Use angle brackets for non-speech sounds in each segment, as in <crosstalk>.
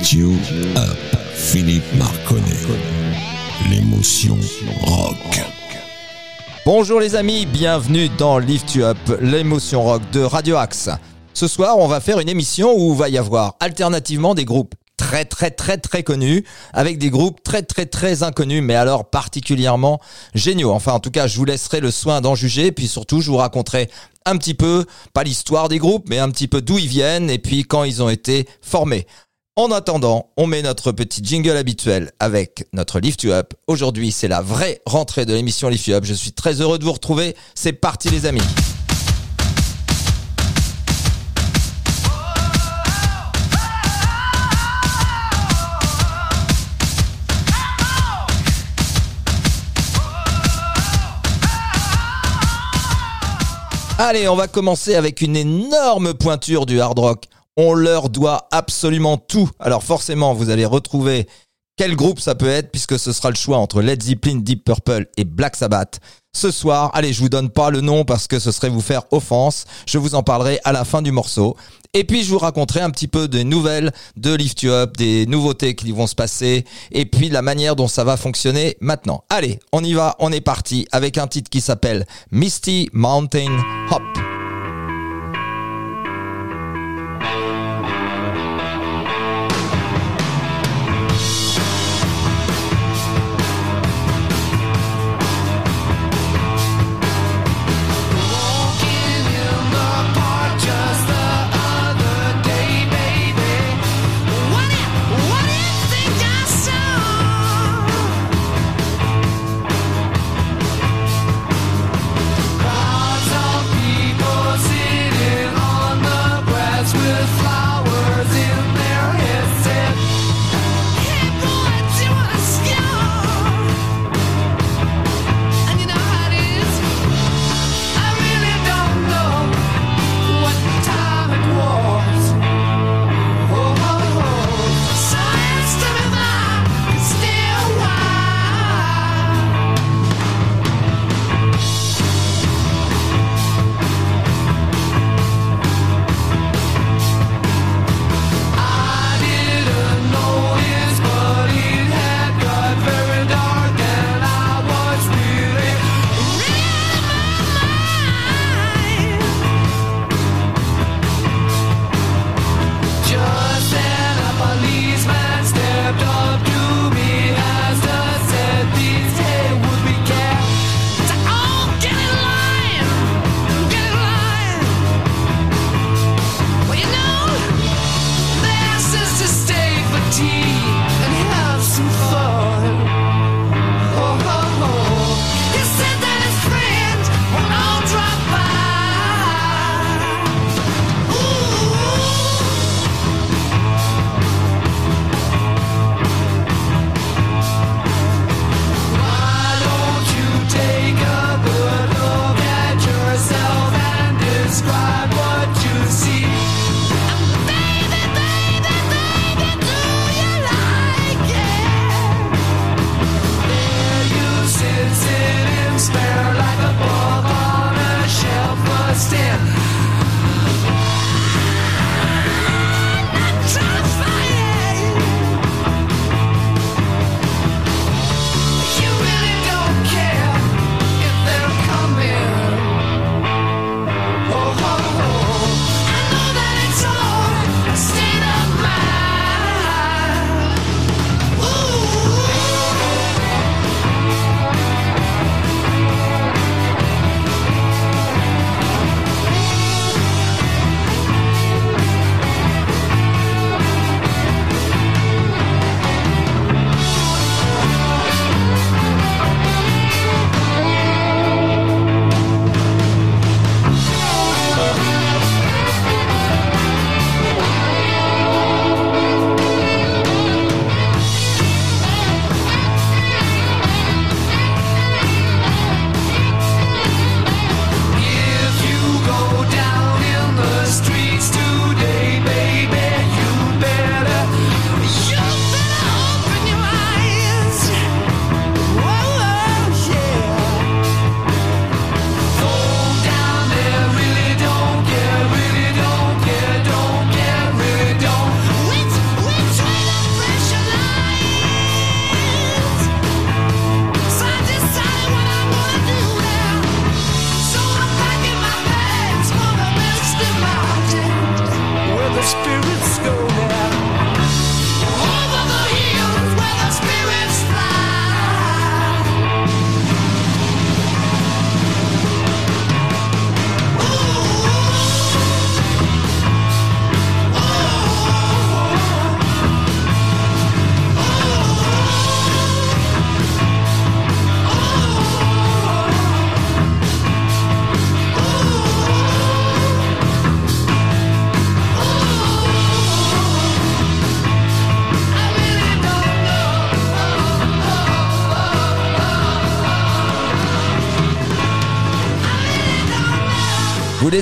You Up, Philippe Marconnet. L'émotion rock. Bonjour les amis, bienvenue dans Lift You Up, l'émotion rock de Radio Axe. Ce soir, on va faire une émission où va y avoir alternativement des groupes très très très très connus avec des groupes très très très inconnus mais alors particulièrement géniaux. Enfin en tout cas je vous laisserai le soin d'en juger puis surtout je vous raconterai un petit peu, pas l'histoire des groupes mais un petit peu d'où ils viennent et puis quand ils ont été formés. En attendant, on met notre petit jingle habituel avec notre Lift You Up. Aujourd'hui, c'est la vraie rentrée de l'émission Lift You Up. Je suis très heureux de vous retrouver. C'est parti les amis. Allez, on va commencer avec une énorme pointure du hard rock. On leur doit absolument tout. Alors forcément, vous allez retrouver quel groupe ça peut être puisque ce sera le choix entre Led Zeppelin, Deep Purple et Black Sabbath. Ce soir, allez, je vous donne pas le nom parce que ce serait vous faire offense. Je vous en parlerai à la fin du morceau. Et puis, je vous raconterai un petit peu des nouvelles de Lift You Up, des nouveautés qui vont se passer et puis la manière dont ça va fonctionner maintenant. Allez, on y va, on est parti avec un titre qui s'appelle Misty Mountain Hop.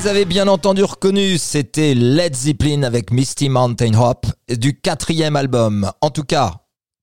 Les avez bien entendu reconnus, c'était Led Zeppelin avec Misty Mountain Hop du quatrième album. En tout cas,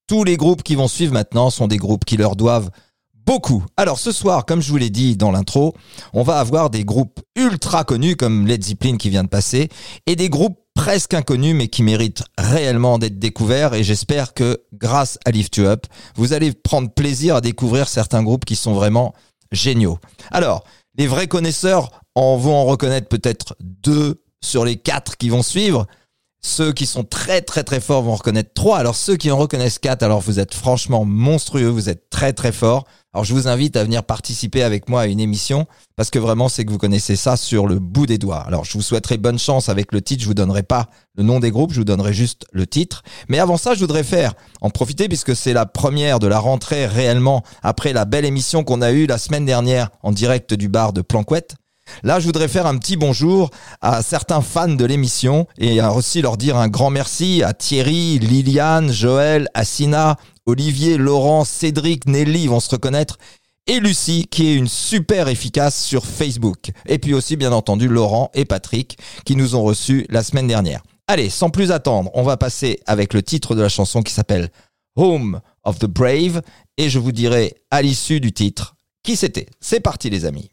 tous les groupes qui vont suivre maintenant sont des groupes qui leur doivent beaucoup. Alors ce soir, comme je vous l'ai dit dans l'intro, on va avoir des groupes ultra connus comme Led Zeppelin qui vient de passer et des groupes presque inconnus mais qui méritent réellement d'être découverts et j'espère que grâce à Lift You Up, vous allez prendre plaisir à découvrir certains groupes qui sont vraiment géniaux. Alors, les vrais connaisseurs en vont en reconnaître peut-être deux sur les quatre qui vont suivre. Ceux qui sont très très très forts vont reconnaître trois. Alors ceux qui en reconnaissent quatre, alors vous êtes franchement monstrueux, vous êtes très très forts. Alors je vous invite à venir participer avec moi à une émission parce que vraiment c'est que vous connaissez ça sur le bout des doigts. Alors je vous souhaiterais bonne chance avec le titre, je vous donnerai pas le nom des groupes, je vous donnerai juste le titre. Mais avant ça, je voudrais faire en profiter puisque c'est la première de la rentrée réellement après la belle émission qu'on a eue la semaine dernière en direct du bar de Planquette. Là, je voudrais faire un petit bonjour à certains fans de l'émission et aussi leur dire un grand merci à Thierry, Liliane, Joël, Assina, Olivier, Laurent, Cédric, Nelly vont se reconnaître et Lucie qui est une super efficace sur Facebook. Et puis aussi bien entendu Laurent et Patrick qui nous ont reçus la semaine dernière. Allez, sans plus attendre, on va passer avec le titre de la chanson qui s'appelle Home of the Brave et je vous dirai à l'issue du titre qui c'était. C'est parti les amis.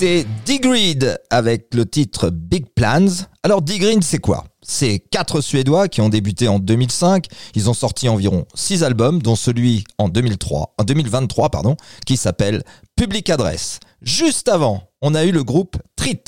C'était Digreed avec le titre Big Plans. Alors Digreed c'est quoi? C'est quatre Suédois qui ont débuté en 2005. Ils ont sorti environ six albums, dont celui en 2003, en 2023 pardon, qui s'appelle Public Address. Juste avant, on a eu le groupe Trit.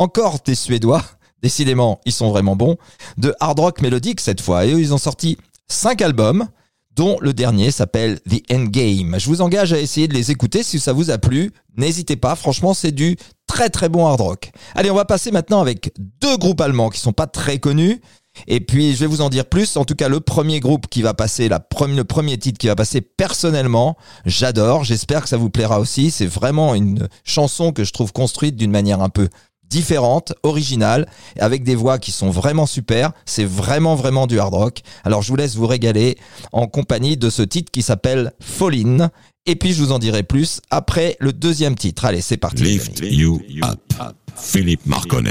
Encore des Suédois. <laughs> Décidément, ils sont vraiment bons. De hard rock mélodique cette fois. Et ils ont sorti cinq albums dont le dernier s'appelle The Endgame. Je vous engage à essayer de les écouter si ça vous a plu. N'hésitez pas, franchement, c'est du très très bon hard rock. Allez, on va passer maintenant avec deux groupes allemands qui sont pas très connus. Et puis, je vais vous en dire plus. En tout cas, le premier groupe qui va passer, le premier titre qui va passer personnellement, j'adore. J'espère que ça vous plaira aussi. C'est vraiment une chanson que je trouve construite d'une manière un peu différente, originale, avec des voix qui sont vraiment super. C'est vraiment, vraiment du hard rock. Alors je vous laisse vous régaler en compagnie de ce titre qui s'appelle Fallin. Et puis je vous en dirai plus après le deuxième titre. Allez, c'est parti. Lift You Up. Philippe Marconnet.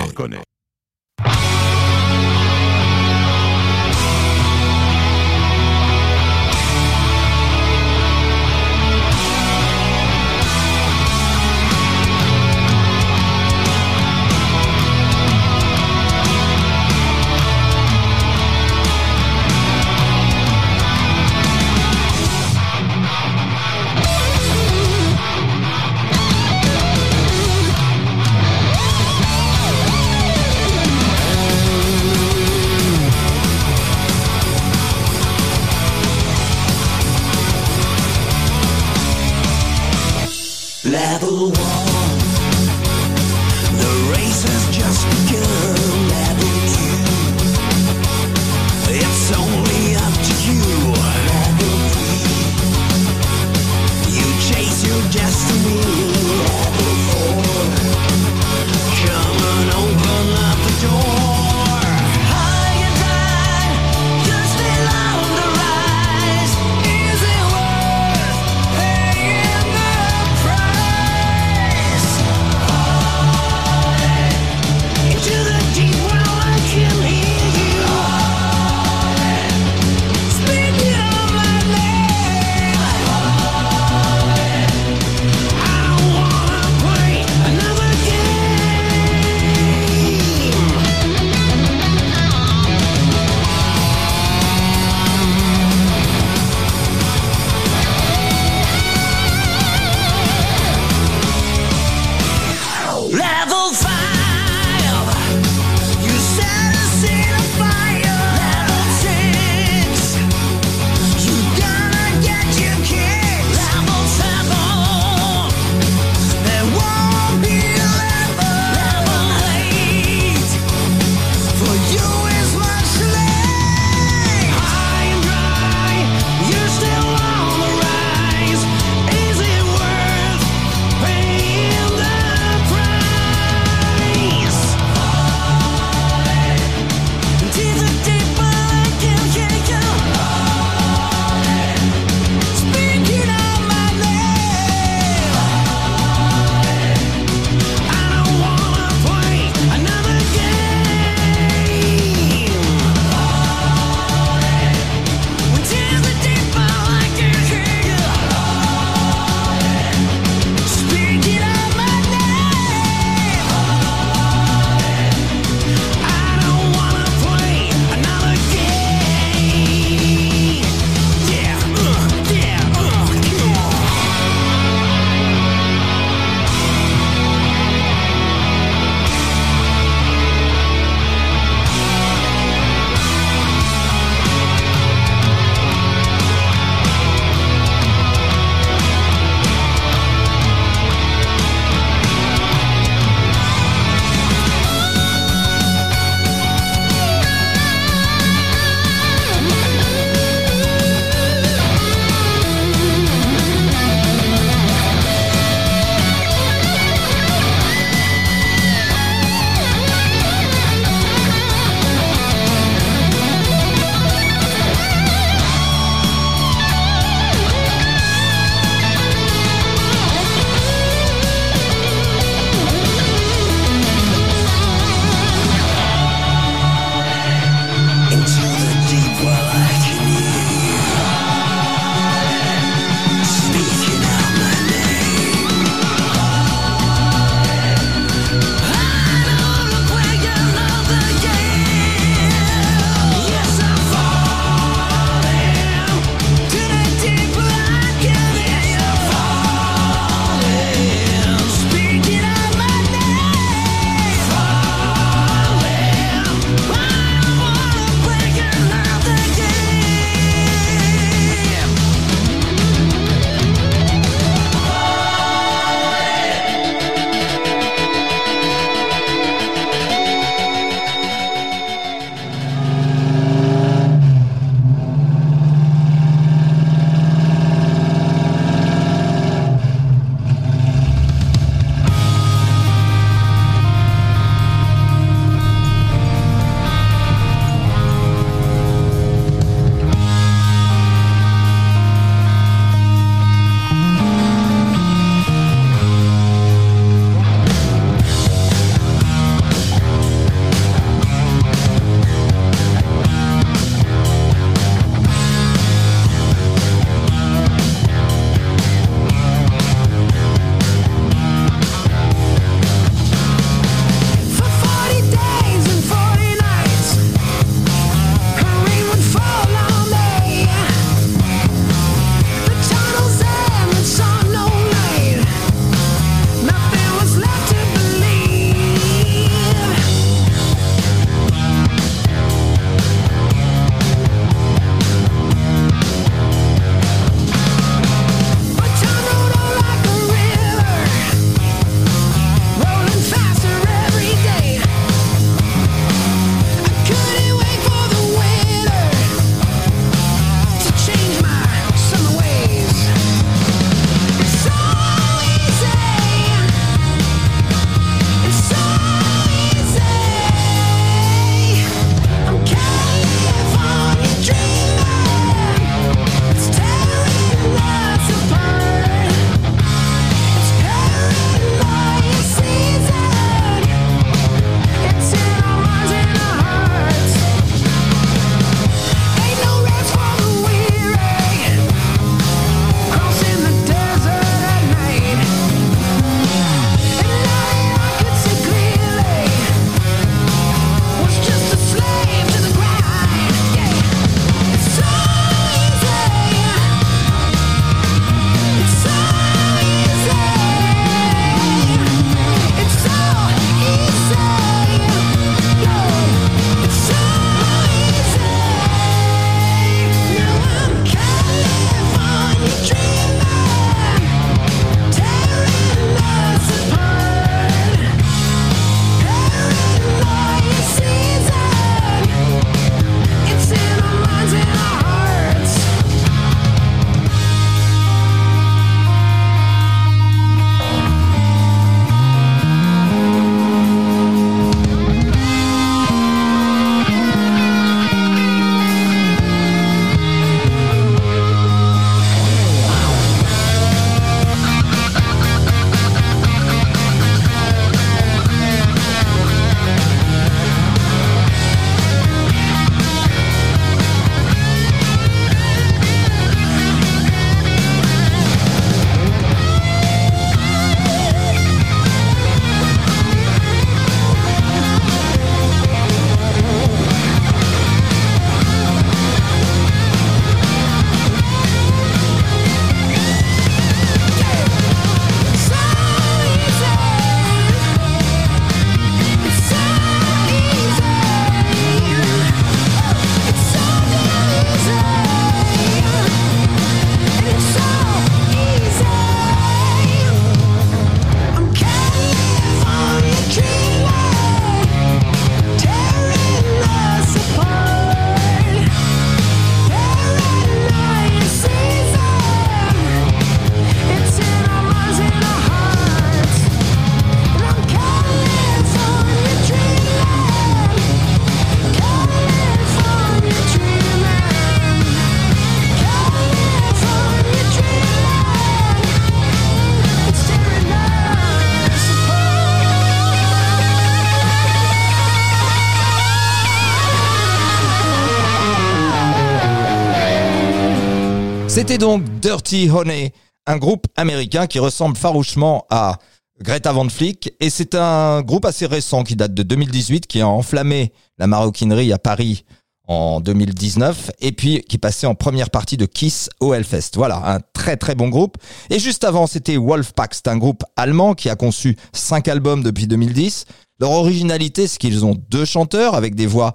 Dirty Honey, un groupe américain qui ressemble farouchement à Greta Van Fleek et c'est un groupe assez récent qui date de 2018 qui a enflammé la maroquinerie à Paris en 2019 et puis qui passait en première partie de Kiss au Hellfest. Voilà, un très très bon groupe. Et juste avant, c'était Wolfpack, c'est un groupe allemand qui a conçu cinq albums depuis 2010. Leur originalité, c'est qu'ils ont deux chanteurs avec des voix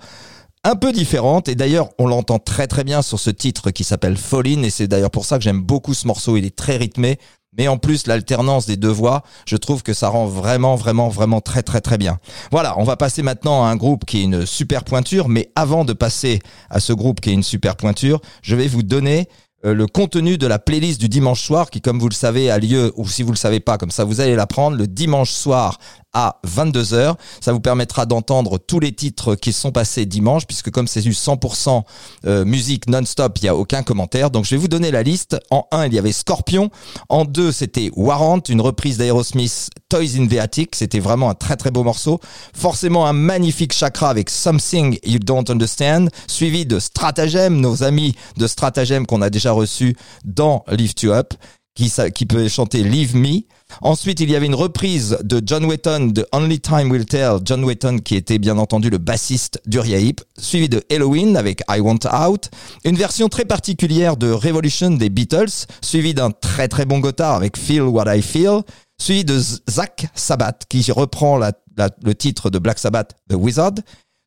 un peu différentes et d'ailleurs on l'entend très très bien sur ce titre qui s'appelle Fallin et c'est d'ailleurs pour ça que j'aime beaucoup ce morceau, il est très rythmé. Mais en plus l'alternance des deux voix, je trouve que ça rend vraiment vraiment vraiment très très très bien. Voilà, on va passer maintenant à un groupe qui est une super pointure, mais avant de passer à ce groupe qui est une super pointure, je vais vous donner euh, le contenu de la playlist du dimanche soir qui, comme vous le savez, a lieu, ou si vous le savez pas, comme ça vous allez l'apprendre, le dimanche soir à 22h. Ça vous permettra d'entendre tous les titres qui sont passés dimanche, puisque comme c'est du 100% euh, musique non-stop, il n'y a aucun commentaire. Donc je vais vous donner la liste. En 1, il y avait Scorpion. En 2, c'était Warrant, une reprise d'Aerosmith Toys in the Attic. C'était vraiment un très très beau morceau. Forcément un magnifique chakra avec Something You Don't Understand, suivi de Stratagem, nos amis de Stratagem qu'on a déjà reçus dans Lift You Up qui, qui peut chanter Leave Me. Ensuite, il y avait une reprise de John Wetton de Only Time Will Tell. John Wetton qui était bien entendu le bassiste d'Uriah Heep, suivi de Halloween avec I Want Out. Une version très particulière de Revolution des Beatles, suivi d'un très très bon Gotthard avec Feel What I Feel, suivi de Zach Sabbath qui reprend le titre de Black Sabbath, The Wizard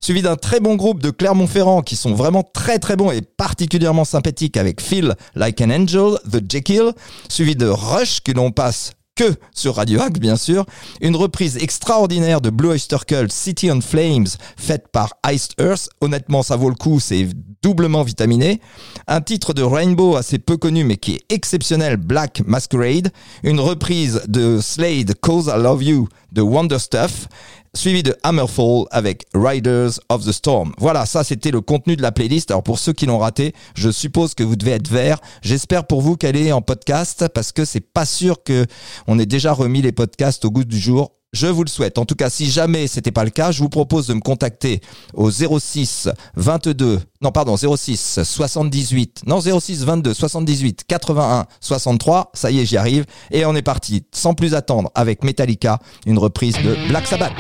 suivi d'un très bon groupe de Clermont-Ferrand qui sont vraiment très très bons et particulièrement sympathiques avec Phil Like an Angel, The Jekyll, suivi de Rush que l'on passe que sur Radio Hack, bien sûr. Une reprise extraordinaire de Blue Oyster Cult, City on Flames, faite par Iced Earth. Honnêtement, ça vaut le coup, c'est doublement vitaminé. Un titre de Rainbow assez peu connu, mais qui est exceptionnel, Black Masquerade. Une reprise de Slade, Cause I Love You, de Wonder Stuff suivi de Hammerfall avec Riders of the Storm. Voilà, ça c'était le contenu de la playlist. Alors pour ceux qui l'ont raté, je suppose que vous devez être vert. J'espère pour vous qu'elle est en podcast parce que c'est pas sûr que on ait déjà remis les podcasts au goût du jour. Je vous le souhaite. En tout cas, si jamais c'était pas le cas, je vous propose de me contacter au 06 22, non pardon, 06 78, non 06 22 78 81 63. Ça y est, j'y arrive. Et on est parti, sans plus attendre, avec Metallica, une reprise de Black Sabbath.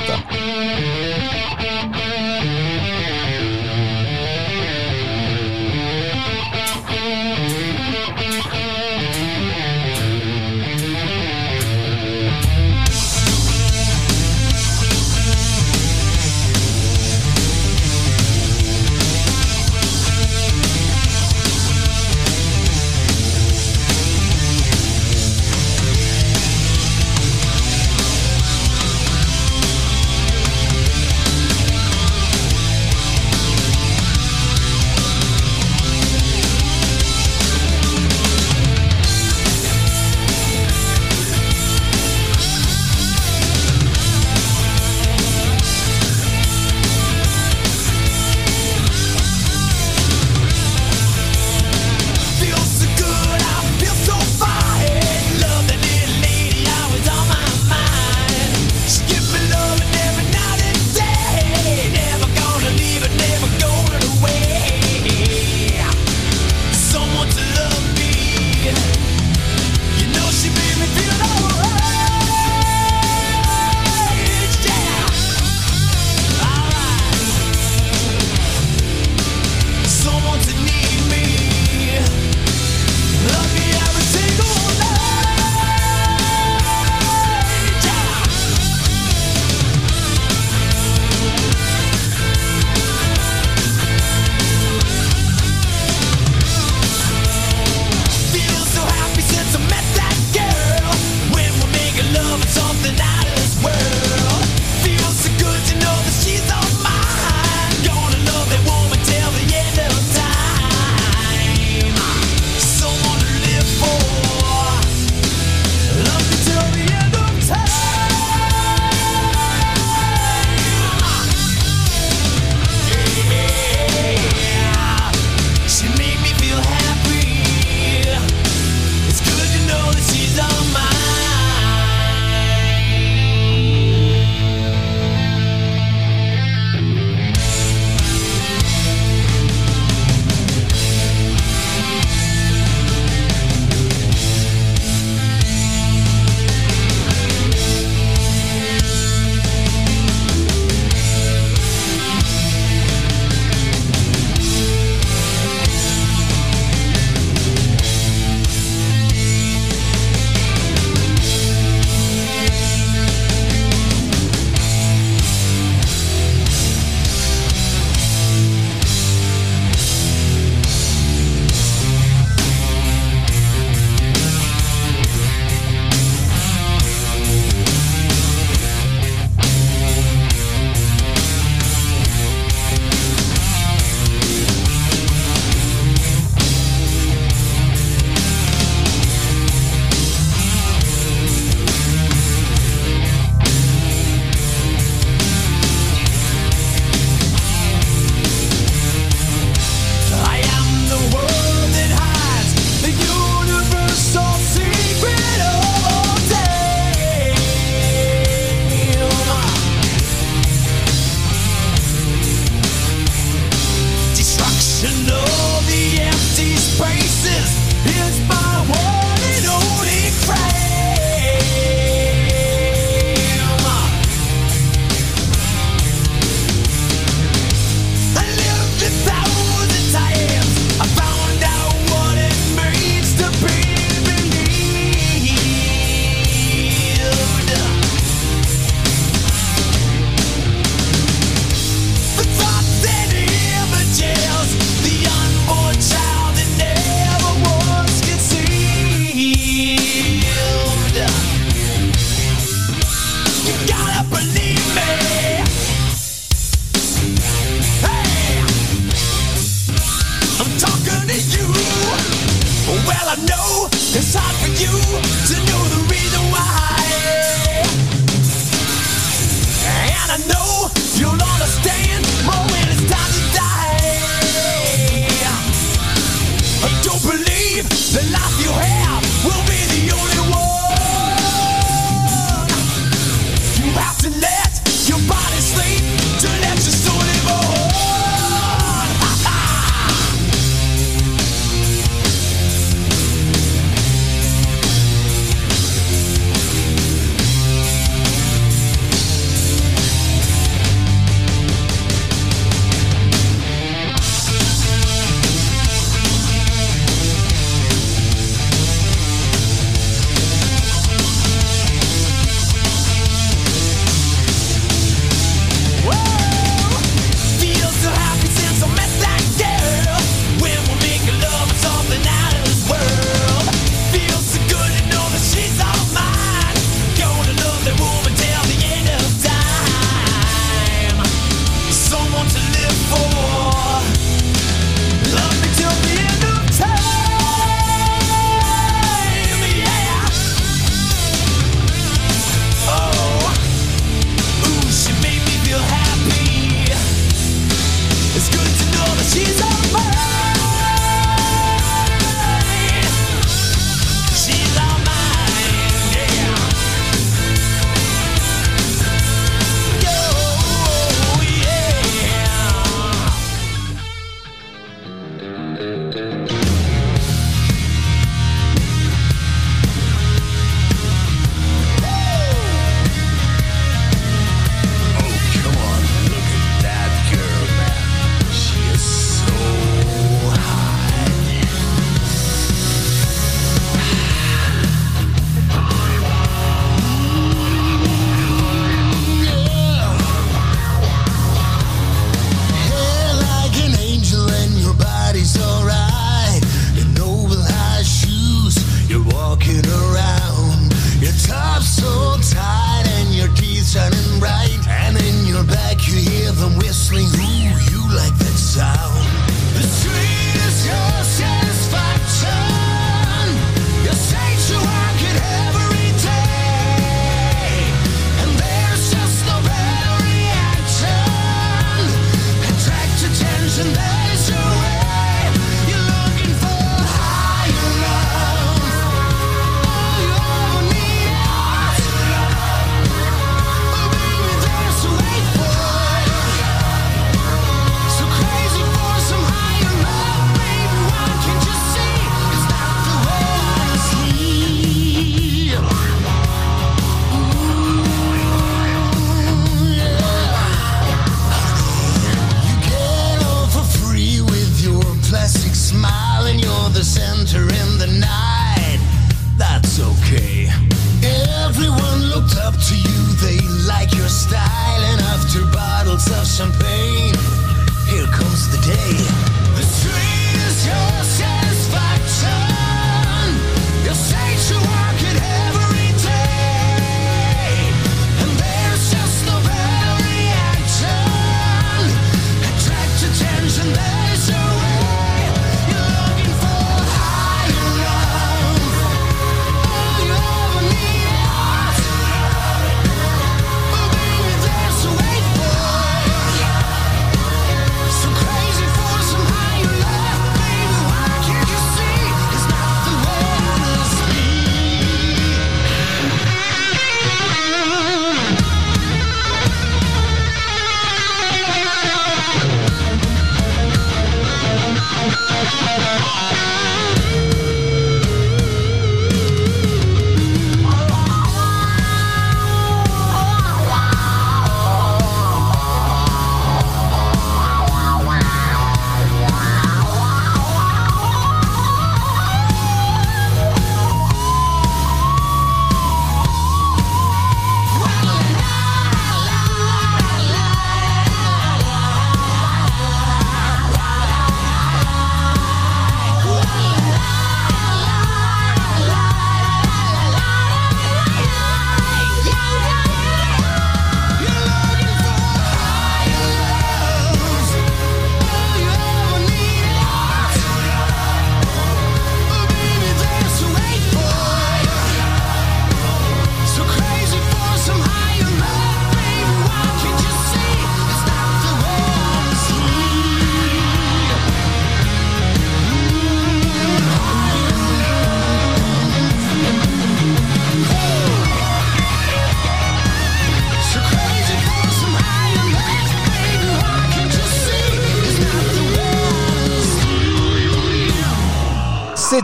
vision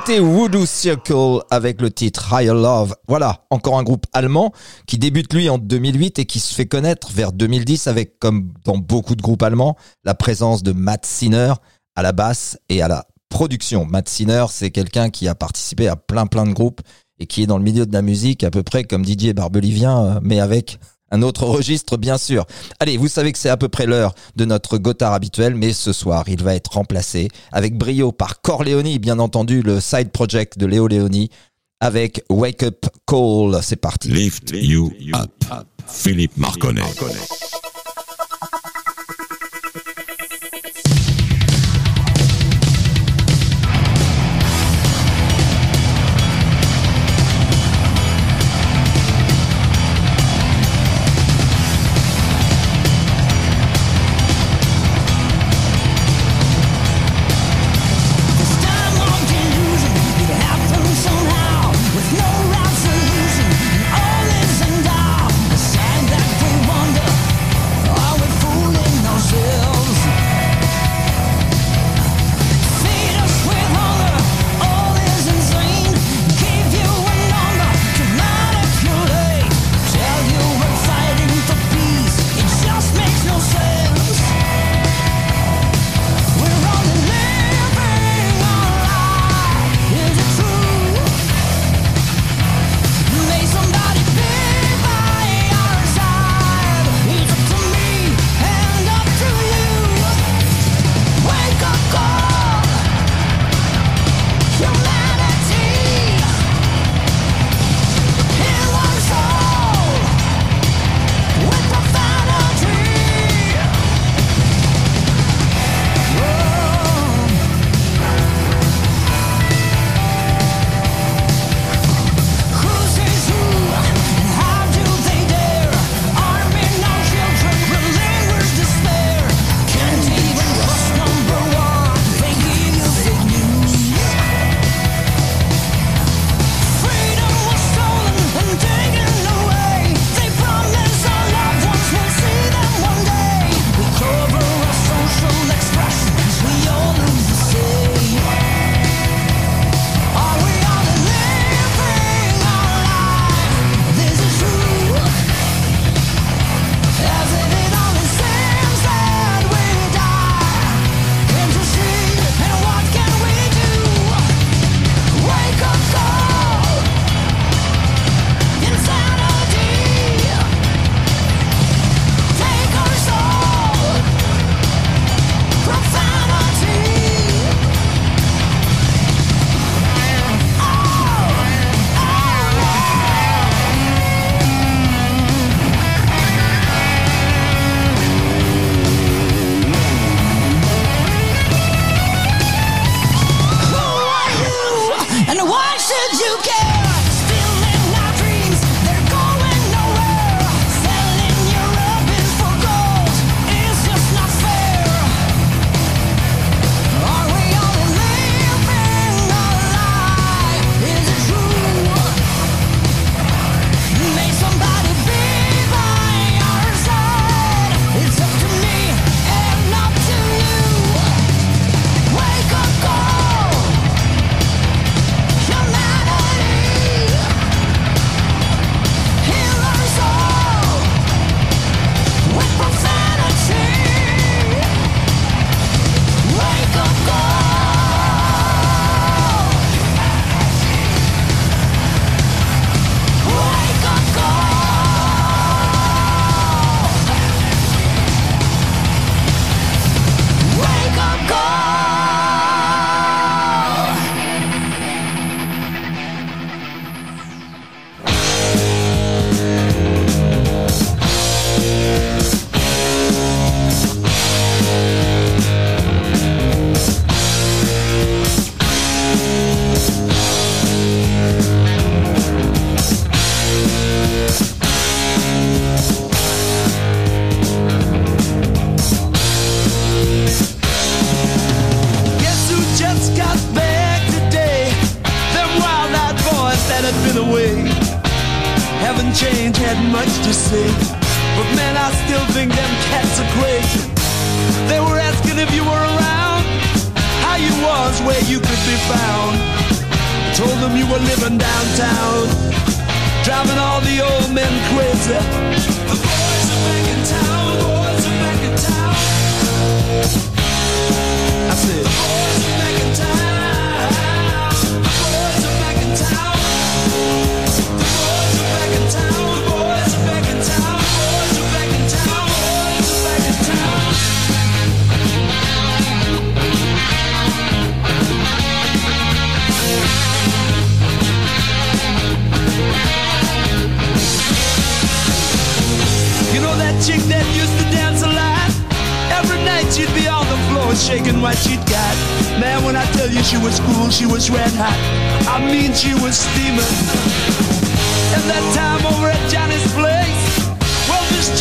C'était Voodoo Circle avec le titre Higher Love. Voilà, encore un groupe allemand qui débute lui en 2008 et qui se fait connaître vers 2010 avec, comme dans beaucoup de groupes allemands, la présence de Matt Sinner à la basse et à la production. Matt Sinner, c'est quelqu'un qui a participé à plein plein de groupes et qui est dans le milieu de la musique à peu près comme Didier Barbelivien, euh, mais avec un autre registre, bien sûr. Allez, vous savez que c'est à peu près l'heure de notre Gotard habituel, mais ce soir, il va être remplacé avec brio par Corleone, bien entendu, le side project de Léo Léoni, avec Wake Up Call. C'est parti. Lift You Up, Philippe Marconnet.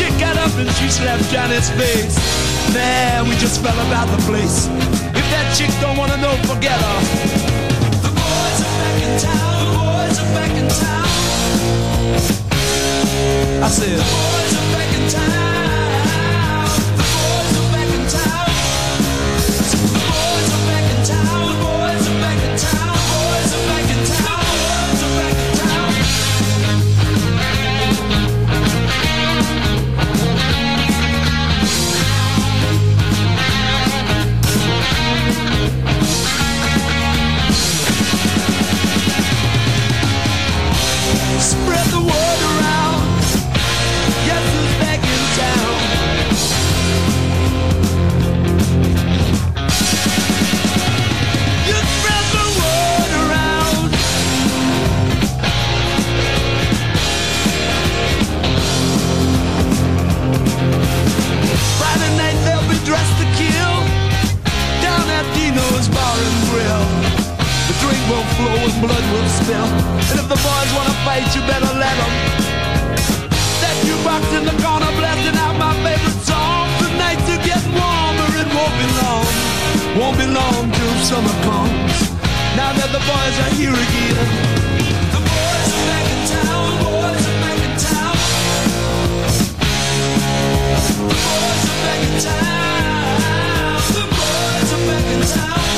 Chick got up and she slapped Johnny's face. Man, we just fell about the place. If that chick don't wanna know, forget her. The boys are back in town. The boys are back in town. I said, the boys are back in town. Will flow and blood will spill. And if the boys wanna fight, you better let them. That jukebox in the corner blasting out my favorite song. The nights are getting warmer, it won't be long. Won't be long till summer comes. Now that the boys are here again. The boys are back in town. The boys are back in town. The boys are back in town.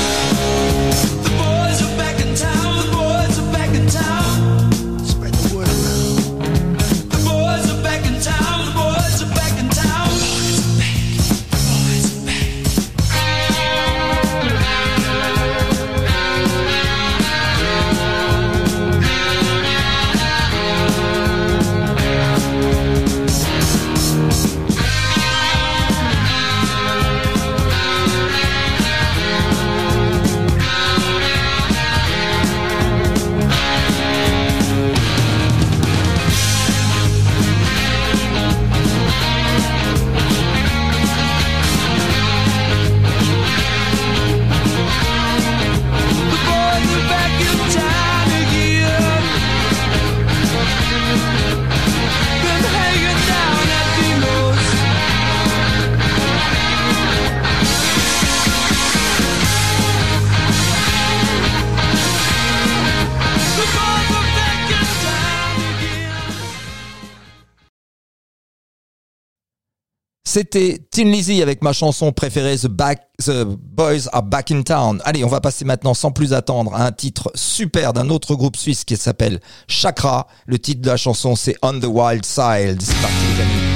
C'était Tin Lizzy avec ma chanson préférée The, Back, The Boys Are Back in Town. Allez, on va passer maintenant sans plus attendre à un titre super d'un autre groupe suisse qui s'appelle Chakra. Le titre de la chanson c'est On the Wild Side. C'est.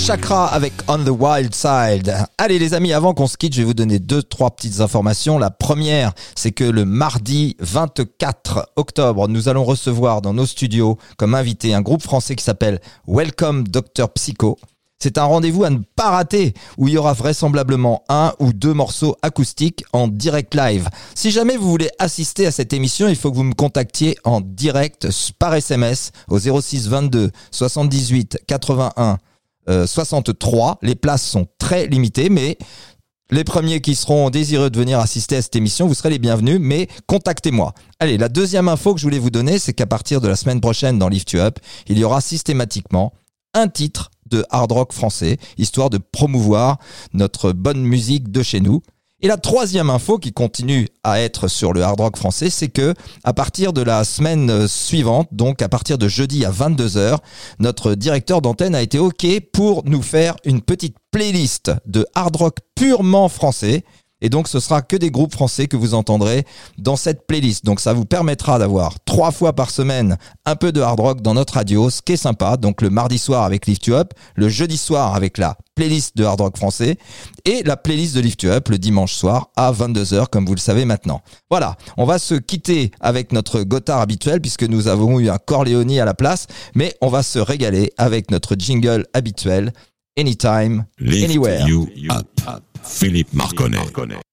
Chakra avec On the Wild Side. Allez les amis, avant qu'on se quitte, je vais vous donner deux, trois petites informations. La première, c'est que le mardi 24 octobre, nous allons recevoir dans nos studios comme invité un groupe français qui s'appelle Welcome Dr Psycho. C'est un rendez-vous à ne pas rater où il y aura vraisemblablement un ou deux morceaux acoustiques en direct live. Si jamais vous voulez assister à cette émission, il faut que vous me contactiez en direct par SMS au 06 22 78 81 euh, 63. Les places sont très limitées, mais les premiers qui seront désireux de venir assister à cette émission, vous serez les bienvenus, mais contactez-moi. Allez, la deuxième info que je voulais vous donner, c'est qu'à partir de la semaine prochaine dans Lift You Up, il y aura systématiquement un titre de hard rock français, histoire de promouvoir notre bonne musique de chez nous. Et la troisième info qui continue à être sur le hard rock français, c'est que à partir de la semaine suivante, donc à partir de jeudi à 22h, notre directeur d'antenne a été OK pour nous faire une petite playlist de hard rock purement français. Et donc, ce sera que des groupes français que vous entendrez dans cette playlist. Donc, ça vous permettra d'avoir trois fois par semaine un peu de hard rock dans notre radio, ce qui est sympa. Donc, le mardi soir avec Lift You Up, le jeudi soir avec la playlist de hard rock français et la playlist de Lift You Up le dimanche soir à 22h, comme vous le savez maintenant. Voilà. On va se quitter avec notre Gotthard habituel puisque nous avons eu un Corleone à la place, mais on va se régaler avec notre jingle habituel. Anytime, Lift anywhere. you up. Philippe Marconnet.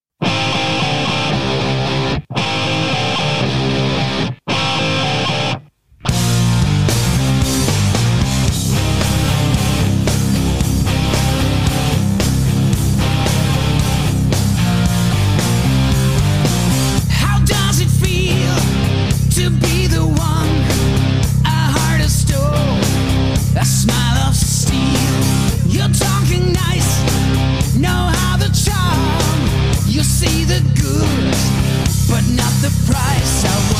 See the good, but not the price. I wonder.